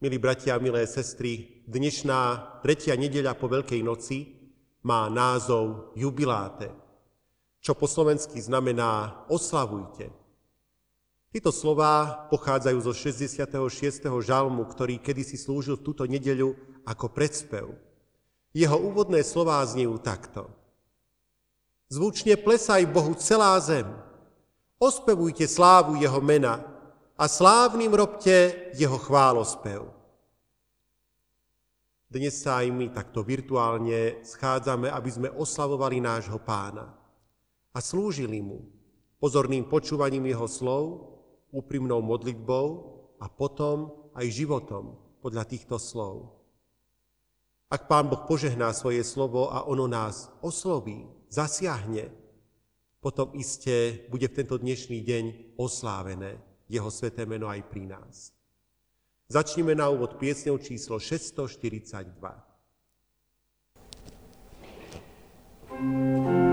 Milí bratia milé sestry, dnešná tretia nedeľa po Veľkej noci má názov Jubiláte, čo po slovensky znamená oslavujte. Tieto slová pochádzajú zo 66. žalmu, ktorý kedysi slúžil v túto nedeľu ako predspev. Jeho úvodné slová znejú takto. Zvučne plesaj Bohu celá zem, ospevujte slávu Jeho mena, a slávnym robte jeho chválospev. Dnes sa aj my takto virtuálne schádzame, aby sme oslavovali nášho pána a slúžili mu pozorným počúvaním jeho slov, úprimnou modlitbou a potom aj životom podľa týchto slov. Ak Pán Boh požehná svoje slovo a ono nás osloví, zasiahne, potom iste bude v tento dnešný deň oslávené jeho sveté meno aj pri nás. Začneme na úvod piesňou číslo 642. thank you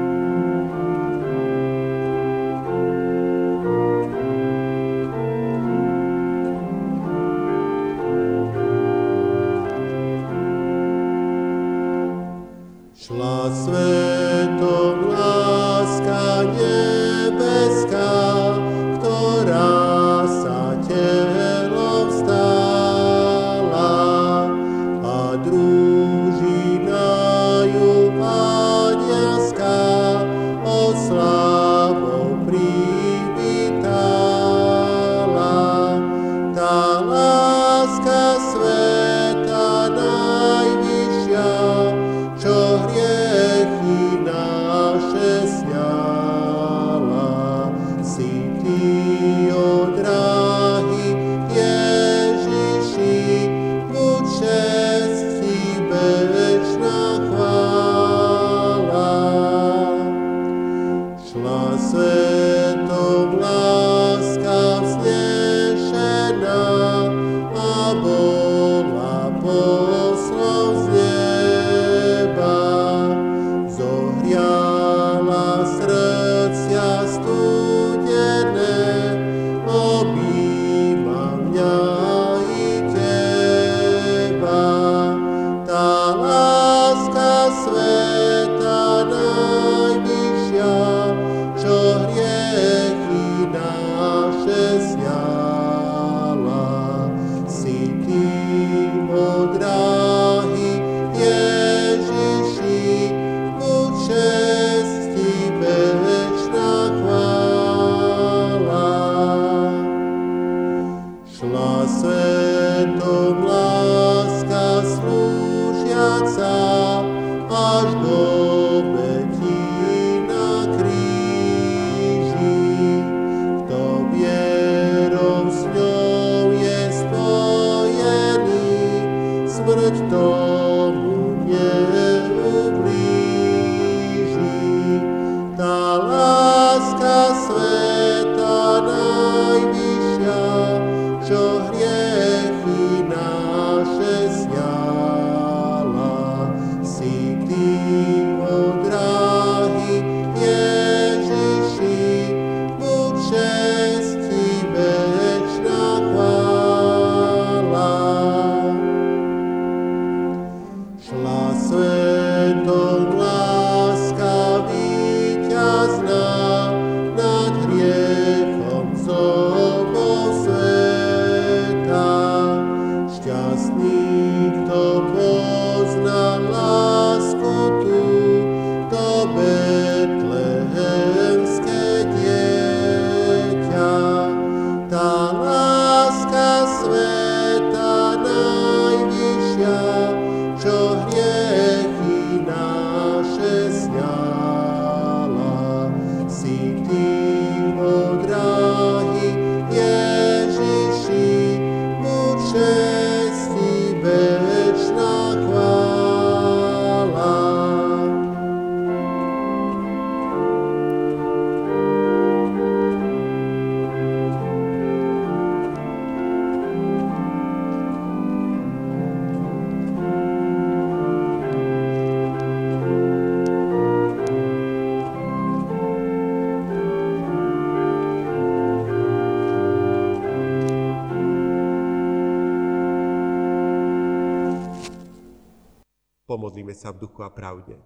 sa v duchu a pravde.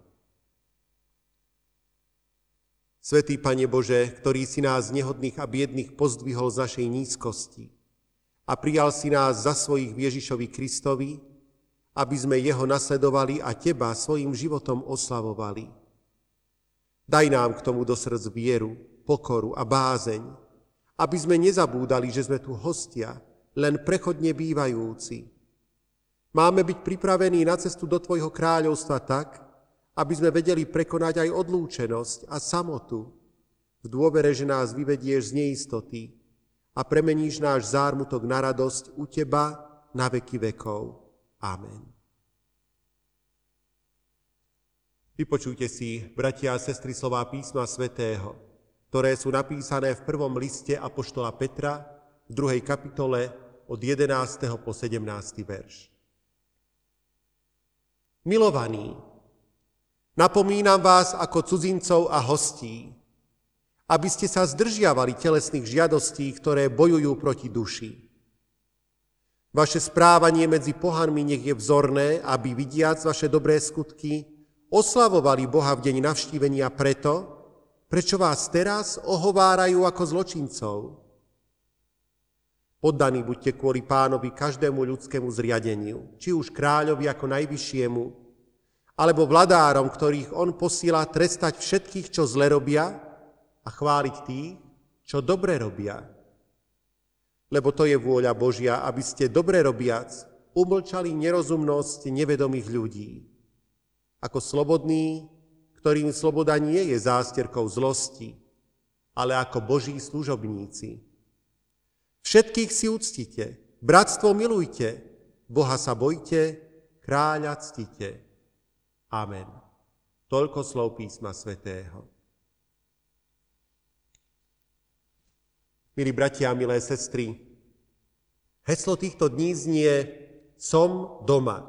Svetý Pane Bože, ktorý si nás nehodných a biedných pozdvihol z našej nízkosti a prijal si nás za svojich Ježišovi Kristovi, aby sme Jeho nasledovali a Teba svojim životom oslavovali. Daj nám k tomu do srdc vieru, pokoru a bázeň, aby sme nezabúdali, že sme tu hostia, len prechodne bývajúci. Máme byť pripravení na cestu do Tvojho kráľovstva tak, aby sme vedeli prekonať aj odlúčenosť a samotu, v dôvere, že nás vyvedieš z neistoty a premeníš náš zármutok na radosť u Teba na veky vekov. Amen. Vypočujte si, bratia a sestry, slová písma svätého, ktoré sú napísané v prvom liste Apoštola Petra v druhej kapitole od 11. po 17. verš. Milovaní, Napomínam vás ako cudzincov a hostí, aby ste sa zdržiavali telesných žiadostí, ktoré bojujú proti duši. Vaše správanie medzi pohanmi nech je vzorné, aby vidiac vaše dobré skutky oslavovali Boha v deň navštívenia preto, prečo vás teraz ohovárajú ako zločincov. Poddaní buďte kvôli pánovi každému ľudskému zriadeniu, či už kráľovi ako najvyššiemu, alebo vladárom, ktorých on posíla trestať všetkých, čo zle robia a chváliť tých, čo dobre robia. Lebo to je vôľa Božia, aby ste dobre robiac umlčali nerozumnosť nevedomých ľudí. Ako slobodní, ktorým sloboda nie je zásterkou zlosti, ale ako Boží služobníci. Všetkých si uctite, bratstvo milujte, Boha sa bojte, kráľa ctite. Amen. Toľko slov písma svätého. Milí bratia a milé sestry, heslo týchto dní znie Som doma.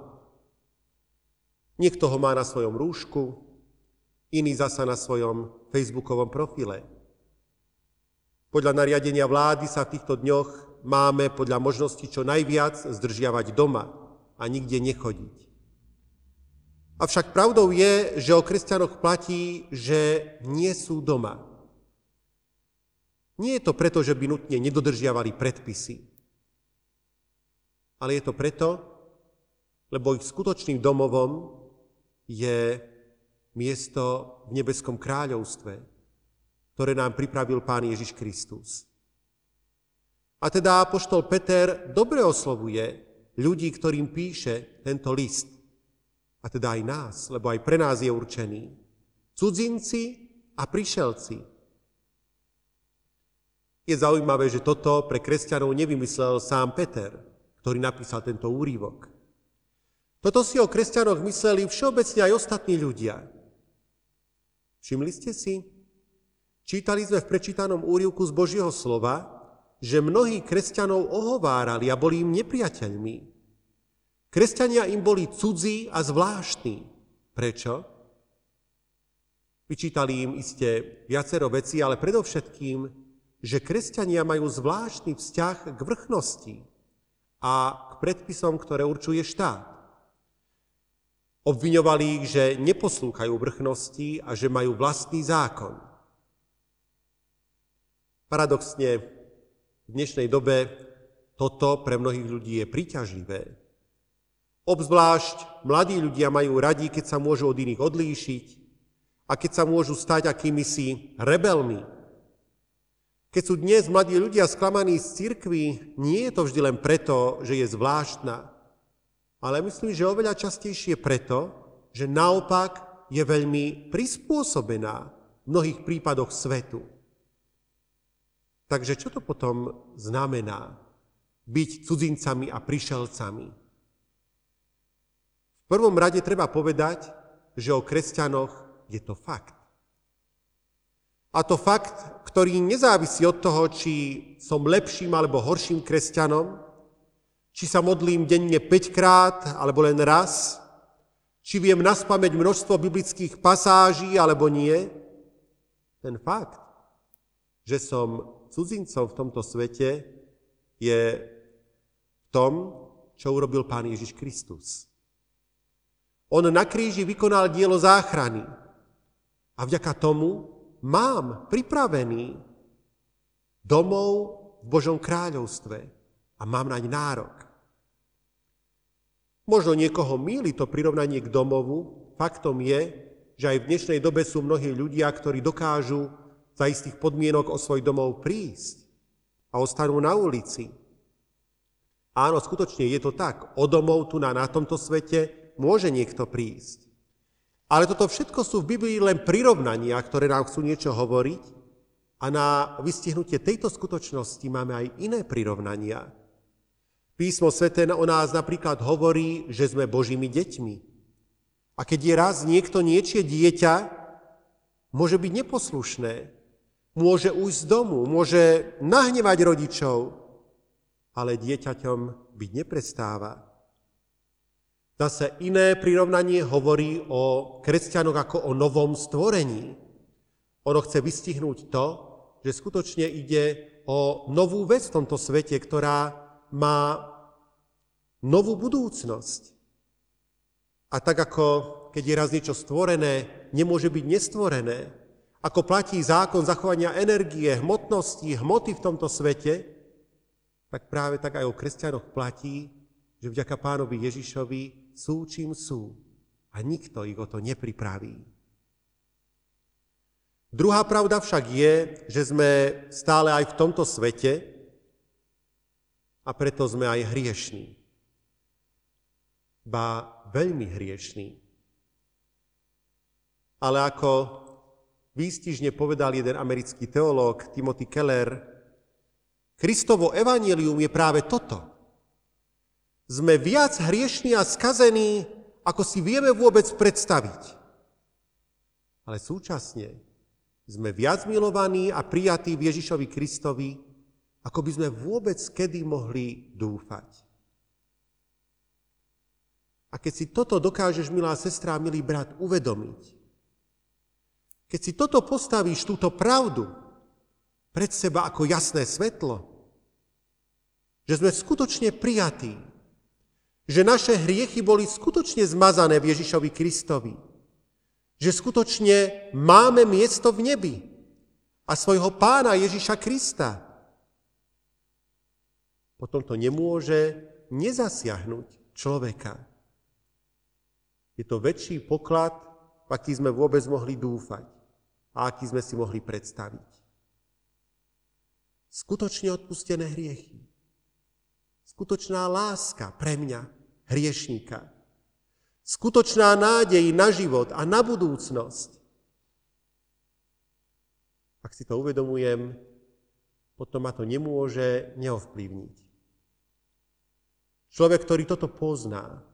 Niekto ho má na svojom rúšku, iný zasa na svojom facebookovom profile. Podľa nariadenia vlády sa v týchto dňoch máme podľa možnosti čo najviac zdržiavať doma a nikde nechodiť. Avšak pravdou je, že o kresťanoch platí, že nie sú doma. Nie je to preto, že by nutne nedodržiavali predpisy, ale je to preto, lebo ich skutočným domovom je miesto v nebeskom kráľovstve, ktoré nám pripravil Pán Ježiš Kristus. A teda apoštol Peter dobre oslovuje ľudí, ktorým píše tento list a teda aj nás, lebo aj pre nás je určený. Cudzinci a prišelci. Je zaujímavé, že toto pre kresťanov nevymyslel sám Peter, ktorý napísal tento úrivok. Toto si o kresťanoch mysleli všeobecne aj ostatní ľudia. Všimli ste si? Čítali sme v prečítanom úrivku z Božieho slova, že mnohí kresťanov ohovárali a boli im nepriateľmi. Kresťania im boli cudzí a zvláštni. Prečo? Vyčítali im iste viacero vecí, ale predovšetkým, že kresťania majú zvláštny vzťah k vrchnosti a k predpisom, ktoré určuje štát. Obviňovali ich, že neposlúchajú vrchnosti a že majú vlastný zákon. Paradoxne, v dnešnej dobe toto pre mnohých ľudí je príťažlivé. Obzvlášť mladí ľudia majú radi, keď sa môžu od iných odlíšiť a keď sa môžu stať akými si rebelmi. Keď sú dnes mladí ľudia sklamaní z cirkvy, nie je to vždy len preto, že je zvláštna, ale myslím, že oveľa častejšie preto, že naopak je veľmi prispôsobená v mnohých prípadoch svetu. Takže čo to potom znamená byť cudzincami a prišelcami? prvom rade treba povedať, že o kresťanoch je to fakt. A to fakt, ktorý nezávisí od toho, či som lepším alebo horším kresťanom, či sa modlím denne 5 krát alebo len raz, či viem naspameť množstvo biblických pasáží alebo nie. Ten fakt, že som cudzincom v tomto svete, je v tom, čo urobil Pán Ježiš Kristus. On na kríži vykonal dielo záchrany. A vďaka tomu mám pripravený domov v Božom kráľovstve a mám naň nárok. Možno niekoho míli to prirovnanie k domovu, faktom je, že aj v dnešnej dobe sú mnohí ľudia, ktorí dokážu za istých podmienok o svoj domov prísť a ostanú na ulici. Áno, skutočne je to tak. O domov tu na, na tomto svete môže niekto prísť. Ale toto všetko sú v Biblii len prirovnania, ktoré nám chcú niečo hovoriť a na vystihnutie tejto skutočnosti máme aj iné prirovnania. Písmo svete o nás napríklad hovorí, že sme Božími deťmi. A keď je raz niekto niečie dieťa, môže byť neposlušné, môže ujsť z domu, môže nahnevať rodičov, ale dieťaťom byť neprestáva. Zase iné prirovnanie hovorí o kresťanoch ako o novom stvorení. Ono chce vystihnúť to, že skutočne ide o novú vec v tomto svete, ktorá má novú budúcnosť. A tak ako keď je raz niečo stvorené, nemôže byť nestvorené, ako platí zákon zachovania energie, hmotnosti, hmoty v tomto svete, tak práve tak aj o kresťanoch platí, že vďaka pánovi Ježišovi sú, čím sú a nikto ich o to nepripraví. Druhá pravda však je, že sme stále aj v tomto svete a preto sme aj hriešní. Ba veľmi hriešní. Ale ako výstižne povedal jeden americký teológ Timothy Keller, Kristovo evanílium je práve toto – sme viac hriešní a skazení, ako si vieme vôbec predstaviť. Ale súčasne sme viac milovaní a prijatí v Ježišovi Kristovi, ako by sme vôbec kedy mohli dúfať. A keď si toto dokážeš, milá sestra milý brat, uvedomiť, keď si toto postavíš, túto pravdu, pred seba ako jasné svetlo, že sme skutočne prijatí, že naše hriechy boli skutočne zmazané v Ježišovi Kristovi. Že skutočne máme miesto v nebi a svojho pána Ježiša Krista. Potom to nemôže nezasiahnuť človeka. Je to väčší poklad, v aký sme vôbec mohli dúfať a aký sme si mohli predstaviť. Skutočne odpustené hriechy Skutočná láska pre mňa, hriešníka. Skutočná nádej na život a na budúcnosť. Ak si to uvedomujem, potom ma to nemôže neovplyvniť. Človek, ktorý toto pozná,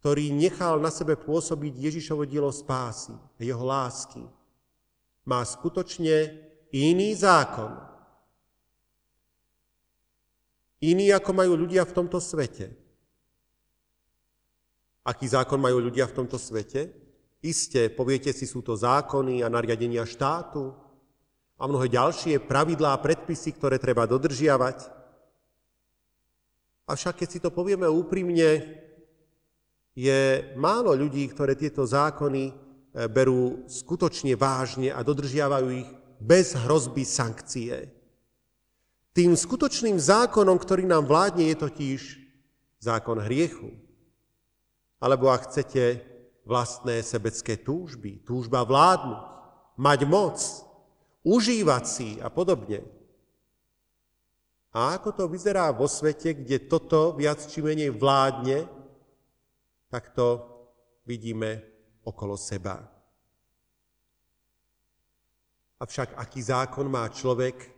ktorý nechal na sebe pôsobiť Ježišovo dielo spásy, jeho lásky, má skutočne iný zákon, iný, ako majú ľudia v tomto svete. Aký zákon majú ľudia v tomto svete? Isté, poviete si, sú to zákony a nariadenia štátu a mnohé ďalšie pravidlá a predpisy, ktoré treba dodržiavať. Avšak keď si to povieme úprimne, je málo ľudí, ktoré tieto zákony berú skutočne vážne a dodržiavajú ich bez hrozby sankcie. Tým skutočným zákonom, ktorý nám vládne, je totiž zákon hriechu. Alebo ak chcete, vlastné sebecké túžby, túžba vládnuť, mať moc, užívať si a podobne. A ako to vyzerá vo svete, kde toto viac či menej vládne, tak to vidíme okolo seba. Avšak aký zákon má človek,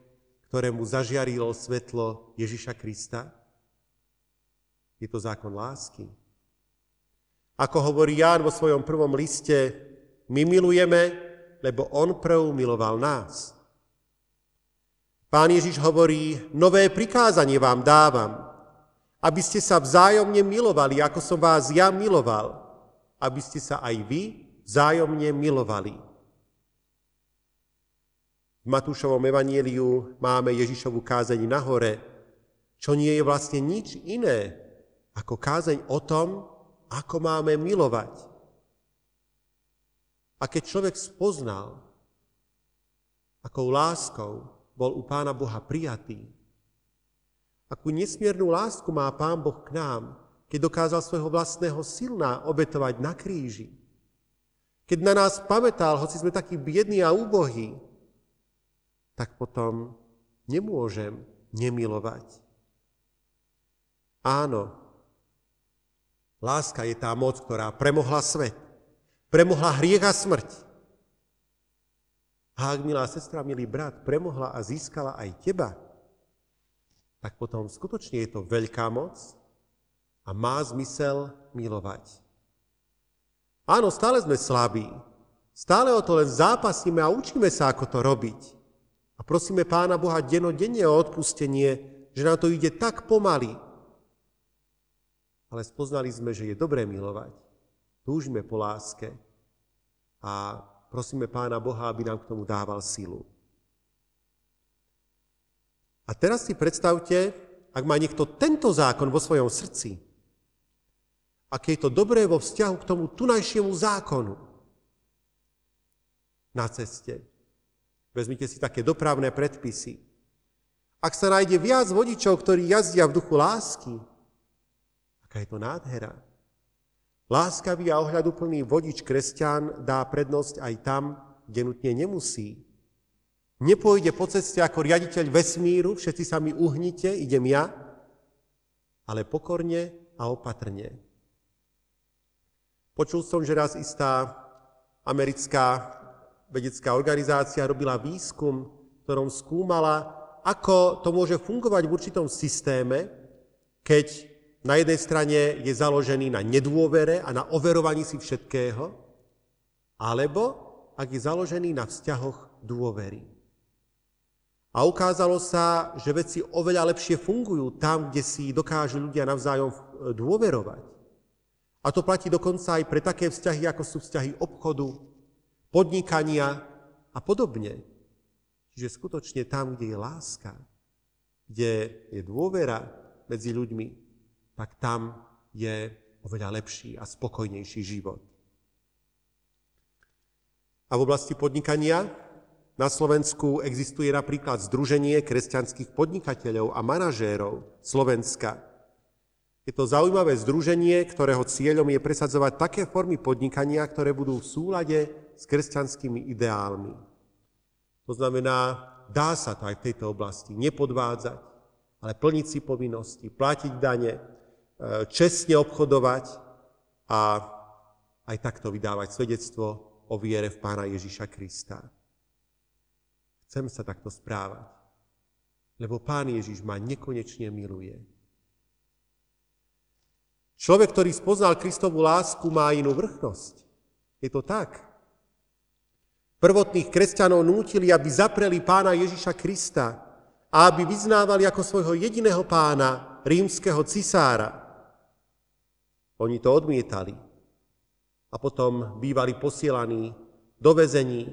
ktorému zažiarilo svetlo Ježiša Krista? Je to zákon lásky. Ako hovorí Ján vo svojom prvom liste, my milujeme, lebo On prv miloval nás. Pán Ježiš hovorí, nové prikázanie vám dávam, aby ste sa vzájomne milovali, ako som vás ja miloval, aby ste sa aj vy vzájomne milovali. V Matúšovom evanieliu máme Ježišovu kázeň na hore, čo nie je vlastne nič iné ako kázeň o tom, ako máme milovať. A keď človek spoznal, akou láskou bol u Pána Boha prijatý, akú nesmiernu lásku má Pán Boh k nám, keď dokázal svojho vlastného silná obetovať na kríži, keď na nás pamätal, hoci sme takí biední a úbohí, tak potom nemôžem nemilovať. Áno, láska je tá moc, ktorá premohla svet, premohla hriech a smrť. A ak, milá sestra, milý brat, premohla a získala aj teba, tak potom skutočne je to veľká moc a má zmysel milovať. Áno, stále sme slabí. Stále o to len zápasíme a učíme sa, ako to robiť. A prosíme Pána Boha denodenne o odpustenie, že nám to ide tak pomaly. Ale spoznali sme, že je dobré milovať. Túžime po láske. A prosíme Pána Boha, aby nám k tomu dával silu. A teraz si predstavte, ak má niekto tento zákon vo svojom srdci, aké je to dobré vo vzťahu k tomu tunajšiemu zákonu na ceste. Vezmite si také dopravné predpisy. Ak sa nájde viac vodičov, ktorí jazdia v duchu lásky, aká je to nádhera. Láskavý a ohľaduplný vodič kresťan dá prednosť aj tam, kde nutne nemusí. Nepôjde po ceste ako riaditeľ vesmíru, všetci sa mi uhnite, idem ja, ale pokorne a opatrne. Počul som, že raz istá americká vedecká organizácia robila výskum, ktorom skúmala, ako to môže fungovať v určitom systéme, keď na jednej strane je založený na nedôvere a na overovaní si všetkého, alebo ak je založený na vzťahoch dôvery. A ukázalo sa, že veci oveľa lepšie fungujú tam, kde si dokážu ľudia navzájom dôverovať. A to platí dokonca aj pre také vzťahy, ako sú vzťahy obchodu, podnikania a podobne. Čiže skutočne tam, kde je láska, kde je dôvera medzi ľuďmi, tak tam je oveľa lepší a spokojnejší život. A v oblasti podnikania na Slovensku existuje napríklad Združenie kresťanských podnikateľov a manažérov Slovenska, je to zaujímavé združenie, ktorého cieľom je presadzovať také formy podnikania, ktoré budú v súlade s kresťanskými ideálmi. To znamená, dá sa to aj v tejto oblasti nepodvádzať, ale plniť si povinnosti, platiť dane, e, čestne obchodovať a aj takto vydávať svedectvo o viere v Pána Ježiša Krista. Chcem sa takto správať, lebo Pán Ježiš ma nekonečne miluje. Človek, ktorý spoznal Kristovú lásku, má inú vrchnosť. Je to tak. Prvotných kresťanov nútili, aby zapreli pána Ježiša Krista a aby vyznávali ako svojho jediného pána rímskeho cisára. Oni to odmietali a potom bývali posielaní do vezení,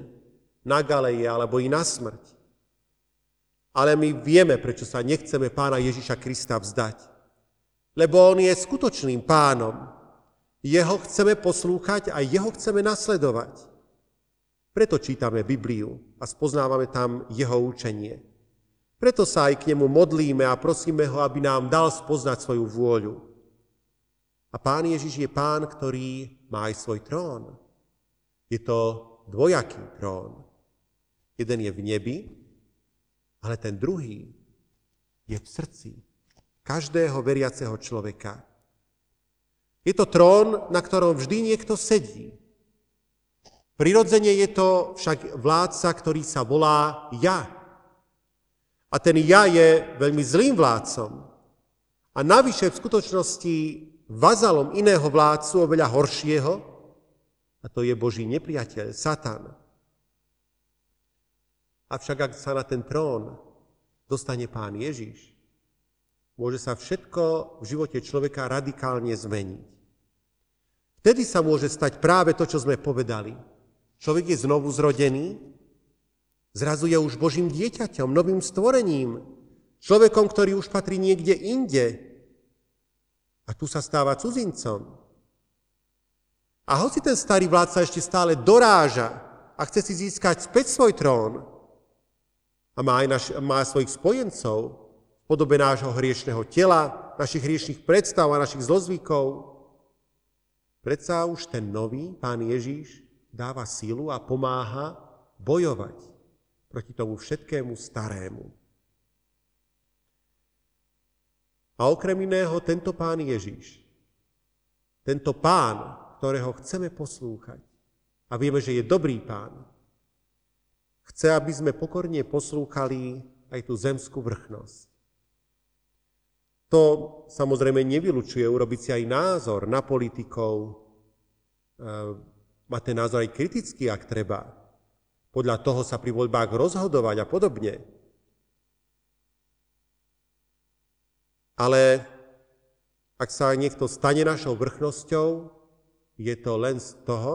na galeje alebo i na smrť. Ale my vieme, prečo sa nechceme pána Ježiša Krista vzdať lebo on je skutočným pánom. Jeho chceme poslúchať a jeho chceme nasledovať. Preto čítame Bibliu a spoznávame tam jeho učenie. Preto sa aj k nemu modlíme a prosíme ho, aby nám dal spoznať svoju vôľu. A pán Ježiš je pán, ktorý má aj svoj trón. Je to dvojaký trón. Jeden je v nebi, ale ten druhý je v srdci každého veriaceho človeka. Je to trón, na ktorom vždy niekto sedí. Prirodzene je to však vládca, ktorý sa volá ja. A ten ja je veľmi zlým vládcom. A navyše v skutočnosti vazalom iného vládcu, oveľa horšieho, a to je Boží nepriateľ, Satan. Avšak ak sa na ten trón dostane pán Ježiš, môže sa všetko v živote človeka radikálne zmeniť. Vtedy sa môže stať práve to, čo sme povedali. Človek je znovu zrodený, zrazu je už Božím dieťaťom, novým stvorením, človekom, ktorý už patrí niekde inde. A tu sa stáva cudzincom. A hoci ten starý vládca ešte stále doráža a chce si získať späť svoj trón a má aj naš, má svojich spojencov podobe nášho hriešného tela, našich hriešných predstav a našich zlozvykov, predsa už ten nový Pán Ježíš dáva sílu a pomáha bojovať proti tomu všetkému starému. A okrem iného tento Pán Ježíš, tento Pán, ktorého chceme poslúchať. A vieme, že je dobrý pán. Chce, aby sme pokorne poslúchali aj tú zemskú vrchnosť. To samozrejme nevylučuje urobiť si aj názor na politikov, mať ten názor aj kritický, ak treba. Podľa toho sa pri voľbách rozhodovať a podobne. Ale ak sa niekto stane našou vrchnosťou, je to len z toho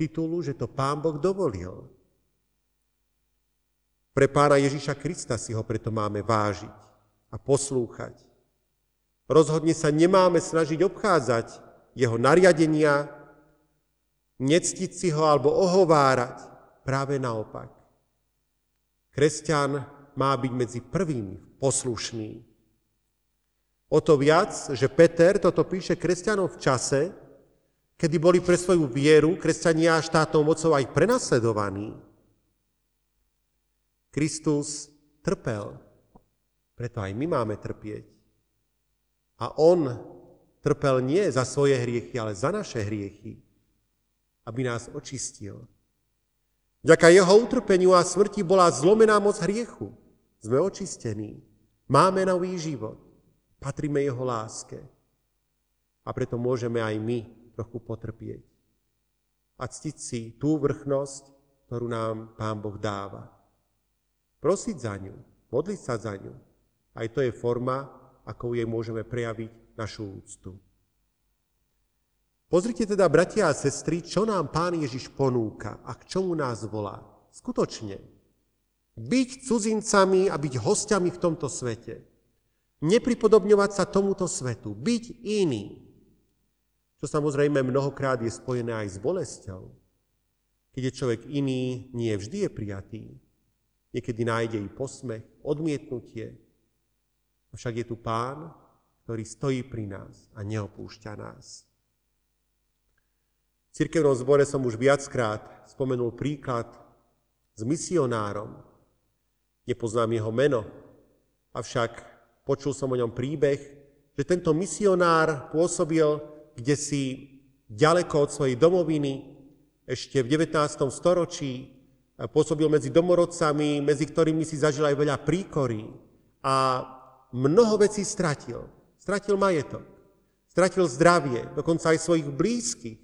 titulu, že to Pán Boh dovolil. Pre Pána Ježíša Krista si ho preto máme vážiť a poslúchať. Rozhodne sa nemáme snažiť obchádzať jeho nariadenia, nectiť si ho alebo ohovárať. Práve naopak. Kresťan má byť medzi prvými poslušný. O to viac, že Peter toto píše kresťanom v čase, kedy boli pre svoju vieru kresťania štátnou mocou aj prenasledovaní. Kristus trpel, preto aj my máme trpieť. A on trpel nie za svoje hriechy, ale za naše hriechy, aby nás očistil. Vďaka jeho utrpeniu a smrti bola zlomená moc hriechu. Sme očistení. Máme nový život. Patríme jeho láske. A preto môžeme aj my trochu potrpieť a ctiť si tú vrchnosť, ktorú nám Pán Boh dáva. Prosiť za ňu, modliť sa za ňu. Aj to je forma, ako jej môžeme prejaviť našu úctu. Pozrite teda, bratia a sestry, čo nám Pán Ježiš ponúka a k čomu nás volá. Skutočne. Byť cudzincami a byť hostiami v tomto svete. Nepripodobňovať sa tomuto svetu. Byť iný čo samozrejme mnohokrát je spojené aj s bolesťou. Keď je človek iný, nie vždy je prijatý. Niekedy nájde i posmech, odmietnutie. Avšak je tu pán, ktorý stojí pri nás a neopúšťa nás. V cirkevnom zbore som už viackrát spomenul príklad s misionárom. Nepoznám jeho meno, avšak počul som o ňom príbeh, že tento misionár pôsobil kde si ďaleko od svojej domoviny, ešte v 19. storočí, pôsobil medzi domorodcami, medzi ktorými si zažil aj veľa príkorí a mnoho vecí stratil. Stratil majetok, stratil zdravie, dokonca aj svojich blízkych,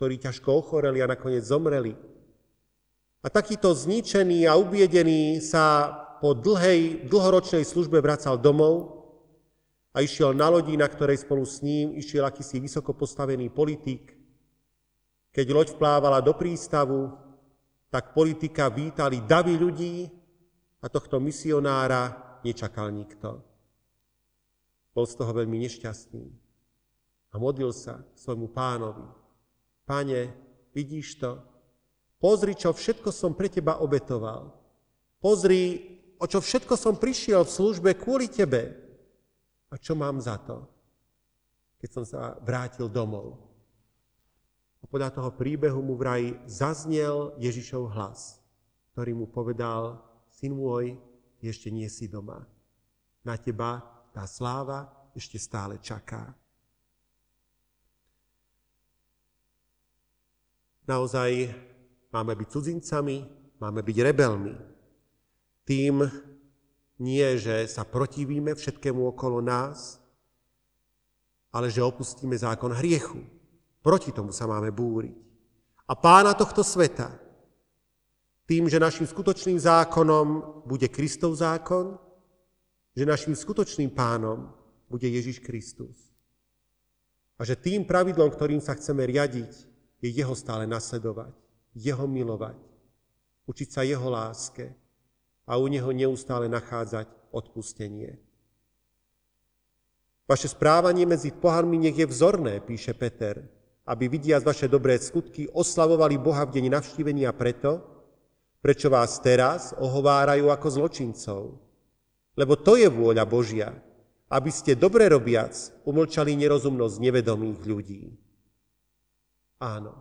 ktorí ťažko ochoreli a nakoniec zomreli. A takýto zničený a ubiedený sa po dlhej, dlhoročnej službe vracal domov a išiel na lodi, na ktorej spolu s ním išiel akýsi vysoko postavený politik. Keď loď vplávala do prístavu, tak politika vítali davy ľudí a tohto misionára nečakal nikto. Bol z toho veľmi nešťastný a modlil sa svojmu pánovi. Pane, vidíš to? Pozri, čo všetko som pre teba obetoval. Pozri, o čo všetko som prišiel v službe kvôli tebe. A čo mám za to, keď som sa vrátil domov? A podľa toho príbehu mu vraj zaznel Ježišov hlas, ktorý mu povedal, syn môj, ešte nie si doma. Na teba tá sláva ešte stále čaká. Naozaj máme byť cudzincami, máme byť rebelmi. Tým, nie, že sa protivíme všetkému okolo nás, ale že opustíme zákon hriechu. Proti tomu sa máme búriť. A pána tohto sveta, tým, že našim skutočným zákonom bude Kristov zákon, že našim skutočným pánom bude Ježiš Kristus. A že tým pravidlom, ktorým sa chceme riadiť, je jeho stále nasledovať, jeho milovať, učiť sa jeho láske, a u Neho neustále nachádzať odpustenie. Vaše správanie medzi pohanmi nech je vzorné, píše Peter. aby vidiac vaše dobré skutky oslavovali Boha v deň navštívenia preto, prečo vás teraz ohovárajú ako zločincov. Lebo to je vôľa Božia, aby ste dobre robiac umlčali nerozumnosť nevedomých ľudí. Áno.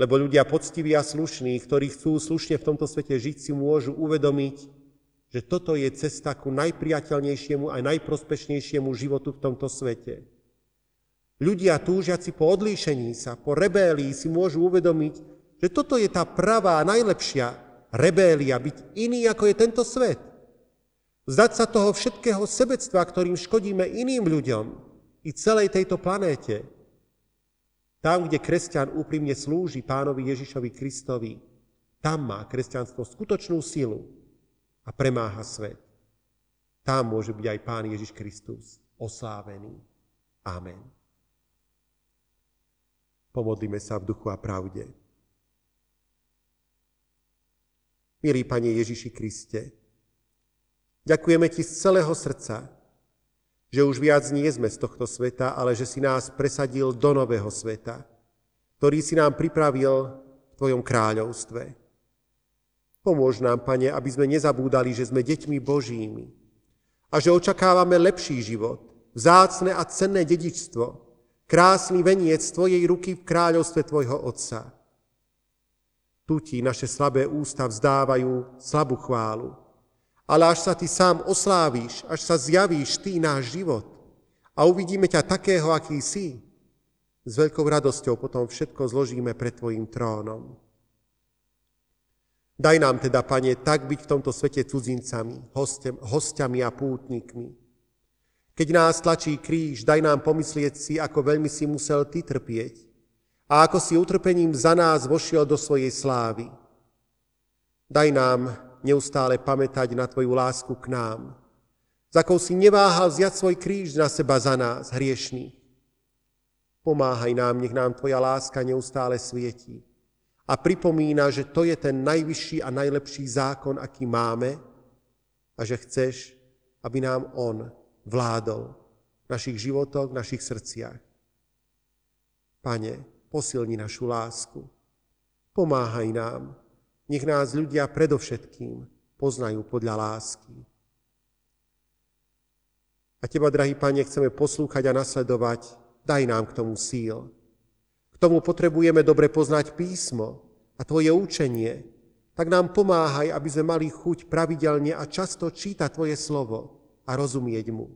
Lebo ľudia poctiví a slušní, ktorí chcú slušne v tomto svete žiť, si môžu uvedomiť, že toto je cesta ku najpriateľnejšiemu a najprospešnejšiemu životu v tomto svete. Ľudia túžiaci po odlíšení sa, po rebélii si môžu uvedomiť, že toto je tá pravá, najlepšia rebélia, byť iný ako je tento svet. Vzdať sa toho všetkého sebectva, ktorým škodíme iným ľuďom i celej tejto planéte. Tam, kde kresťan úprimne slúži pánovi Ježišovi Kristovi, tam má kresťanstvo skutočnú silu a premáha svet. Tam môže byť aj Pán Ježiš Kristus oslávený. Amen. Pomodlíme sa v duchu a pravde. Milý Pane Ježiši Kriste, ďakujeme Ti z celého srdca, že už viac nie sme z tohto sveta, ale že si nás presadil do nového sveta, ktorý si nám pripravil v Tvojom kráľovstve. Pomôž nám, Pane, aby sme nezabúdali, že sme deťmi Božími a že očakávame lepší život, vzácne a cenné dedičstvo, krásny veniec Tvojej ruky v kráľovstve Tvojho Otca. Tu Ti naše slabé ústa vzdávajú slabú chválu, ale až sa Ty sám oslávíš, až sa zjavíš Ty náš život a uvidíme ťa takého, aký si, s veľkou radosťou potom všetko zložíme pred Tvojim trónom. Daj nám teda, Pane, tak byť v tomto svete cudzincami, hostiami a pútnikmi, keď nás tlačí kríž, daj nám pomyslieť si, ako veľmi si musel ty trpieť a ako si utrpením za nás vošiel do svojej slávy. Daj nám neustále pamätať na Tvoju lásku k nám, za akou si neváhal zjať svoj kríž na seba za nás, hriešný. Pomáhaj nám, nech nám Tvoja láska neustále svieti a pripomína, že to je ten najvyšší a najlepší zákon, aký máme a že chceš, aby nám On vládol v našich životoch, v našich srdciach. Pane, posilni našu lásku. Pomáhaj nám. Nech nás ľudia predovšetkým poznajú podľa lásky. A Teba, drahý Pane, chceme poslúchať a nasledovať. Daj nám k tomu síl. K tomu potrebujeme dobre poznať písmo a Tvoje učenie. Tak nám pomáhaj, aby sme mali chuť pravidelne a často čítať Tvoje slovo a rozumieť mu.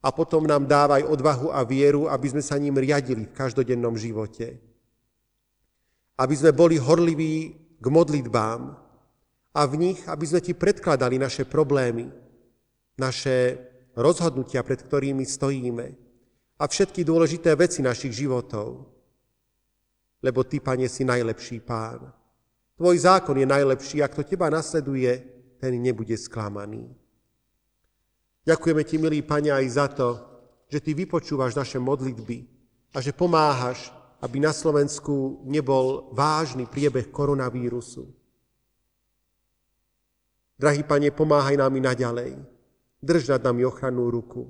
A potom nám dávaj odvahu a vieru, aby sme sa ním riadili v každodennom živote. Aby sme boli horliví k modlitbám a v nich, aby sme ti predkladali naše problémy, naše rozhodnutia, pred ktorými stojíme a všetky dôležité veci našich životov. Lebo Ty, Pane, si najlepší Pán. Tvoj zákon je najlepší, ak to Teba nasleduje, ten nebude sklamaný. Ďakujeme Ti, milý Pane, aj za to, že Ty vypočúvaš naše modlitby a že pomáhaš, aby na Slovensku nebol vážny priebeh koronavírusu. Drahý Pane, pomáhaj nám i naďalej. Drž nad nami ochrannú ruku.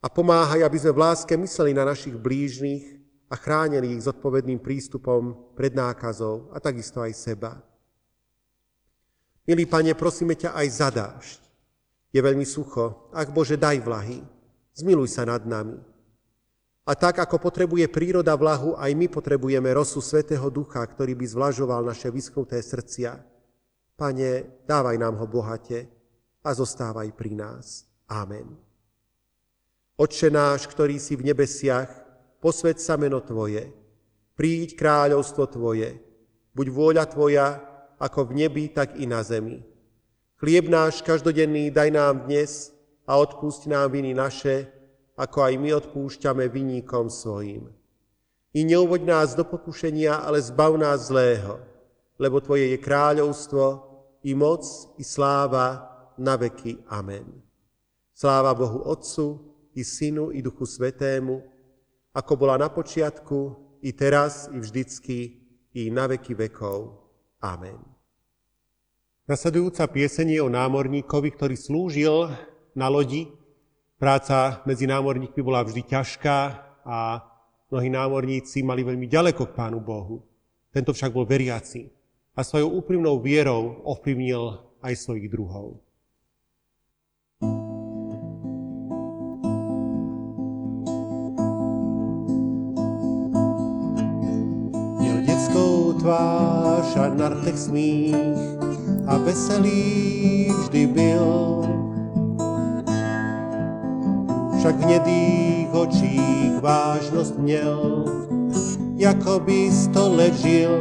A pomáhaj, aby sme v láske mysleli na našich blížnych a chránili ich zodpovedným prístupom pred nákazou a takisto aj seba. Milý Pane, prosíme ťa aj za dážď, je veľmi sucho. Ak Bože, daj vlahy. Zmiluj sa nad nami. A tak, ako potrebuje príroda vlahu, aj my potrebujeme rosu Svetého Ducha, ktorý by zvlažoval naše vyschnuté srdcia. Pane, dávaj nám ho bohate a zostávaj pri nás. Amen. Otče náš, ktorý si v nebesiach, posved sa meno Tvoje, príď kráľovstvo Tvoje, buď vôľa Tvoja, ako v nebi, tak i na zemi. Chlieb náš každodenný daj nám dnes a odpúšť nám viny naše, ako aj my odpúšťame vinníkom svojim. I neuvoď nás do pokušenia, ale zbav nás zlého, lebo Tvoje je kráľovstvo, i moc, i sláva na veky. Amen. Sláva Bohu Otcu, i Synu, i Duchu Svetému, ako bola na počiatku, i teraz, i vždycky, i na veky vekov. Amen. Nasledujúca pieseň o námorníkovi, ktorý slúžil na lodi. Práca medzi námorníkmi bola vždy ťažká a Mnohí námorníci mali veľmi ďaleko k Pánu Bohu. Tento však bol veriaci a svojou úprimnou vierou ovplyvnil aj svojich druhov. tvář a nartech smích a veselý vždy byl. Však v hnedých očích vážnost měl, jako by sto let žil.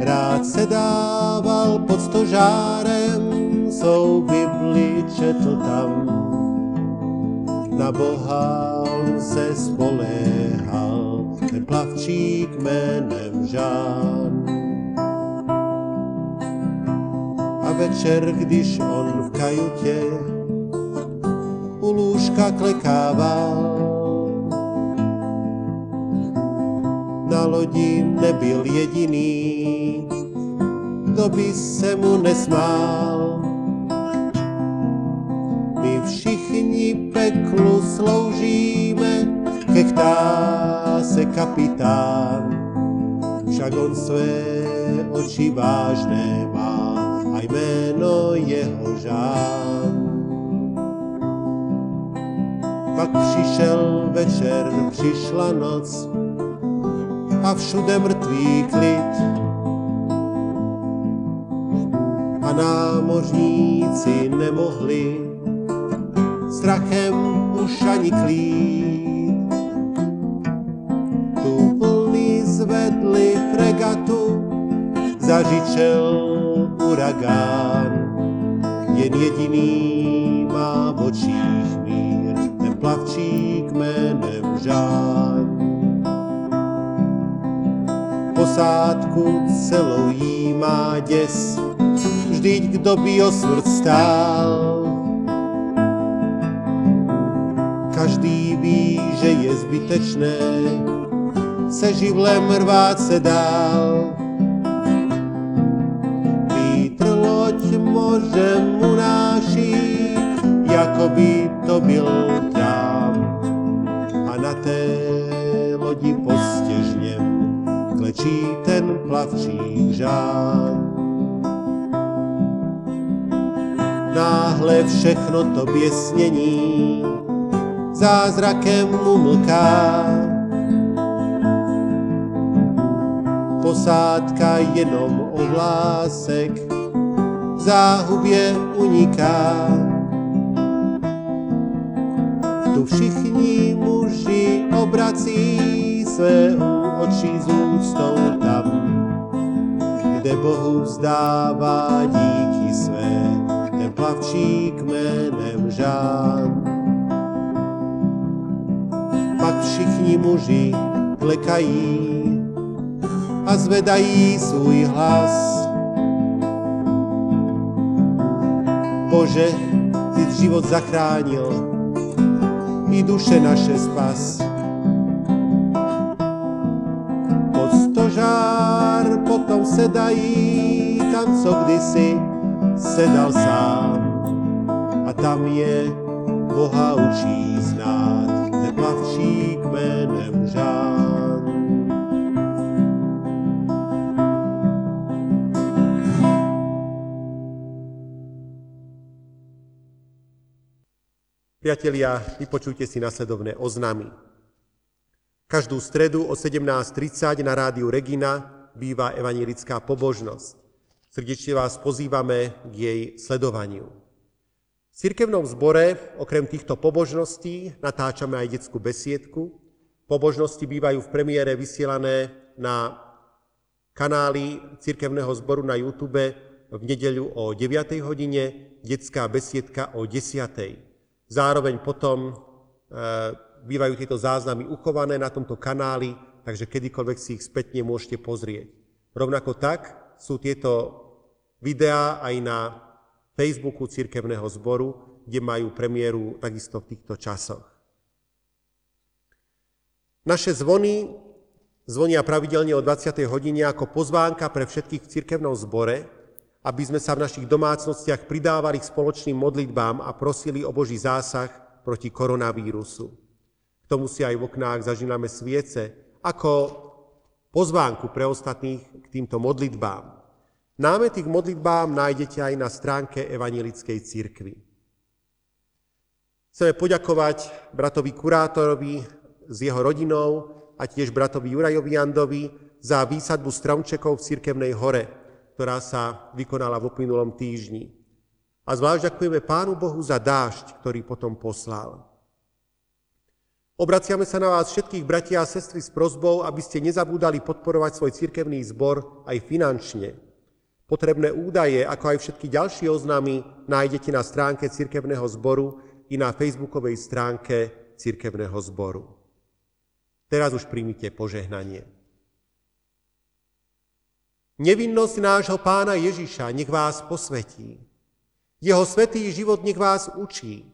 Rád se dával pod stožárem, svou Bibli četl tam. Na Boha on se spoléhal, ten plavčík jménem Žán. A večer, když on v kajutě lůžka klekával, na lodi nebyl jediný, kdo by se mu nesmál. My všichni peklu sloužíme, kechtá se kapitán, však on své oči vážné má a jméno jeho žán. Pak přišel večer, přišla noc a všude mrtvý klid. A námořníci nemohli strachem už ani klít. Tu vlny zvedli fregatu, zažičel uragán. Jen jediný má v očích ten plavčík jménem Žán. Posádku celou jí má děs, vždyť kdo by o smrt stál, každý ví, že je zbytečné se živlem rvát se dál. Vítr loď mořem unáší, jako by to byl klečí ten plavčí žán. Náhle všechno to běsnění zázrakem umlká. Posádka jenom ohlásek v záhubě uniká. Tu všichni muži obrací své oči z úctou tam, kde Bohu vzdává díky své, ten plavčík jménem Žán pak všichni muži klekají a zvedají svůj hlas. Bože, Ty život zachránil i duše naše spas. Potom sedají tam, co kdysi sedal sám. A tam je Boha učí znát plavčík jménem Žán. Priatelia, vypočujte si nasledovné oznamy. Každú stredu o 17.30 na rádiu Regina býva evangelická pobožnosť. Srdečne vás pozývame k jej sledovaniu. V cirkevnom zbore okrem týchto pobožností natáčame aj detskú besiedku. Pobožnosti bývajú v premiére vysielané na kanály cirkevného zboru na YouTube v nedeľu o 9. hodine, detská besiedka o 10. Zároveň potom e, bývajú tieto záznamy uchované na tomto kanáli, takže kedykoľvek si ich spätne môžete pozrieť. Rovnako tak sú tieto videá aj na Facebooku Cirkevného zboru, kde majú premiéru takisto v týchto časoch. Naše zvony zvonia pravidelne o 20. hodine ako pozvánka pre všetkých v cirkevnom zbore, aby sme sa v našich domácnostiach pridávali k spoločným modlitbám a prosili o Boží zásah proti koronavírusu. K tomu si aj v oknách zažíname sviece ako pozvánku pre ostatných k týmto modlitbám. Námety k modlitbám nájdete aj na stránke Evangelickej církvy. Chceme poďakovať bratovi kurátorovi s jeho rodinou a tiež bratovi Jurajovi Jandovi za výsadbu stromčekov v Cirkevnej hore, ktorá sa vykonala v uplynulom týždni. A zvlášť ďakujeme Pánu Bohu za dážď, ktorý potom poslal. Obraciame sa na vás všetkých bratia a sestry s prozbou, aby ste nezabúdali podporovať svoj cirkevný zbor aj finančne. Potrebné údaje, ako aj všetky ďalšie oznámy, nájdete na stránke Cirkevného zboru i na facebookovej stránke Cirkevného zboru. Teraz už príjmite požehnanie. Nevinnosť nášho pána Ježiša nech vás posvetí. Jeho svetý život nech vás učí.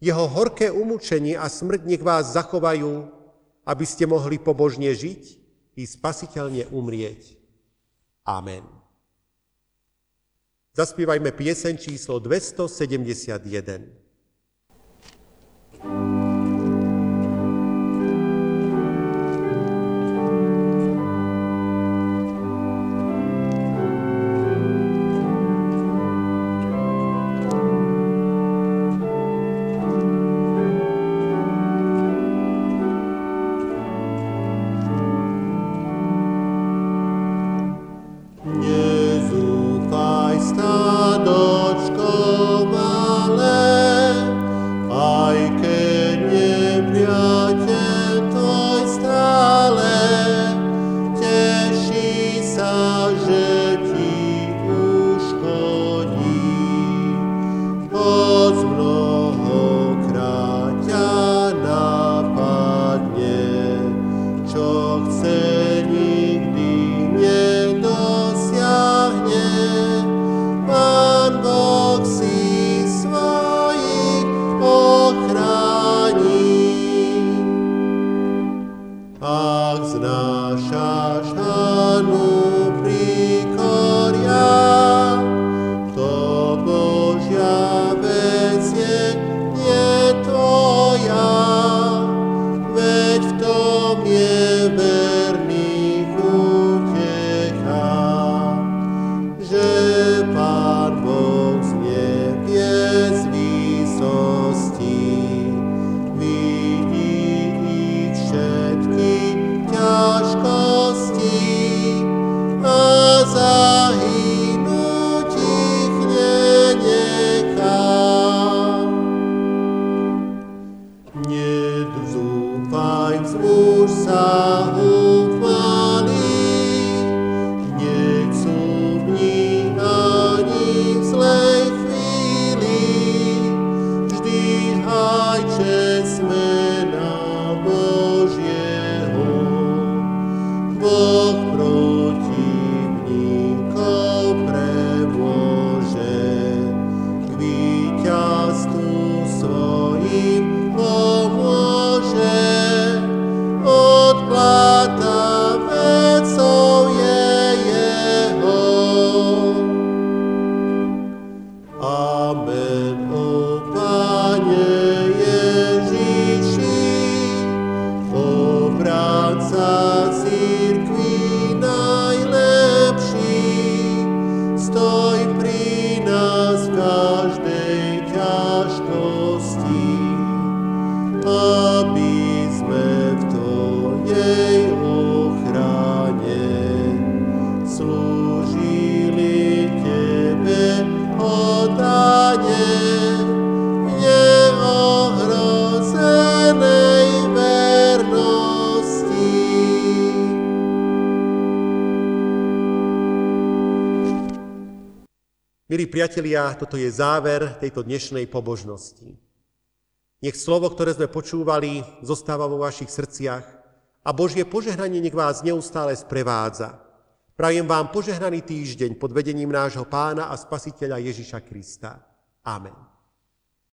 Jeho horké umúčenie a smrť nech vás zachovajú, aby ste mohli pobožne žiť i spasiteľne umrieť. Amen. Zaspívajme pieseň číslo 271. Milí priatelia, toto je záver tejto dnešnej pobožnosti. Nech slovo, ktoré sme počúvali, zostáva vo vašich srdciach a Božie požehnanie nech vás neustále sprevádza. Prajem vám požehnaný týždeň pod vedením nášho pána a spasiteľa Ježiša Krista. Amen.